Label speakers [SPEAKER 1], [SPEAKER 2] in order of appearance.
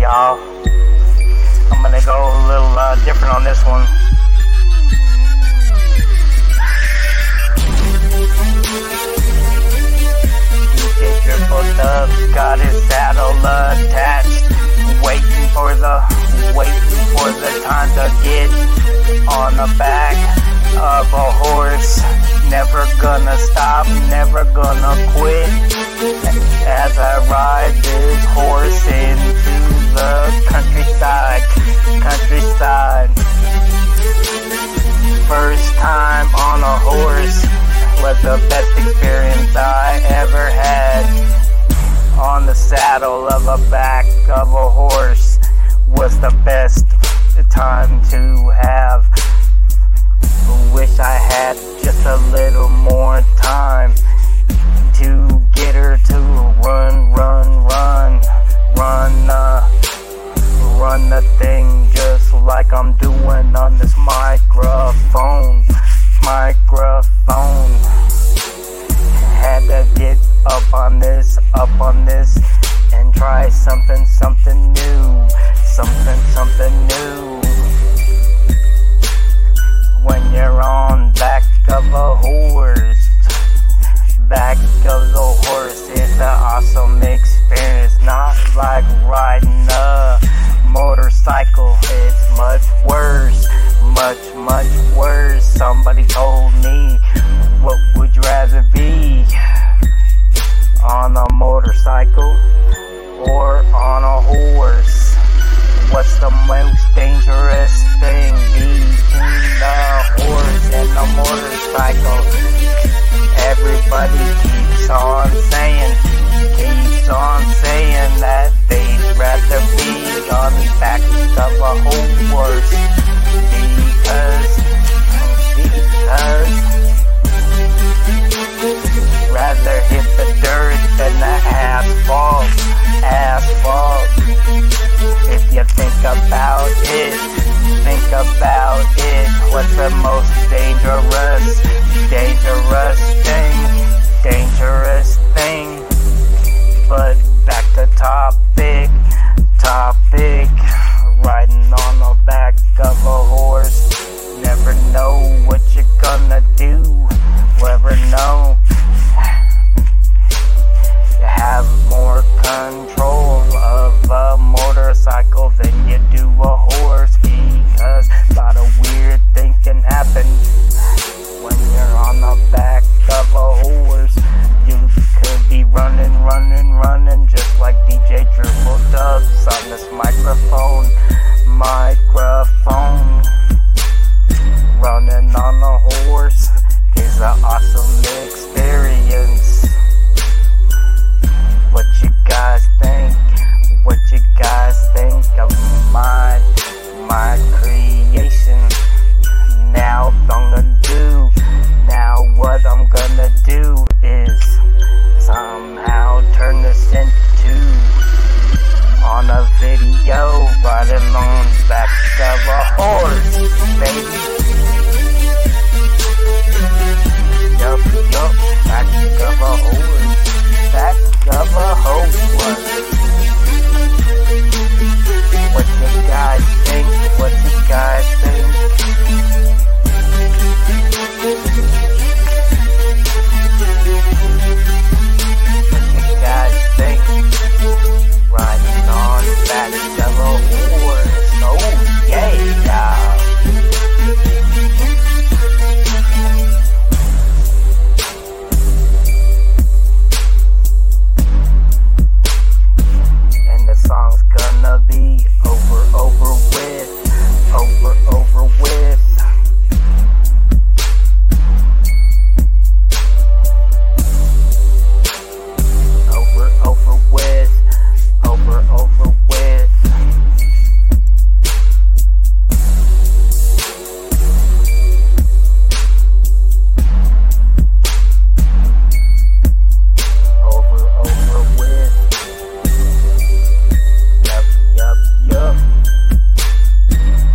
[SPEAKER 1] Y'all. I'm gonna go a little uh, different on this one. Get your foot up, got his saddle attached. Waiting for the, waiting for the time to get on the back of a horse. Never gonna stop, never gonna quit the best experience I ever had. On the saddle of a back of a horse was the best time to have. Wish I had just a little more time.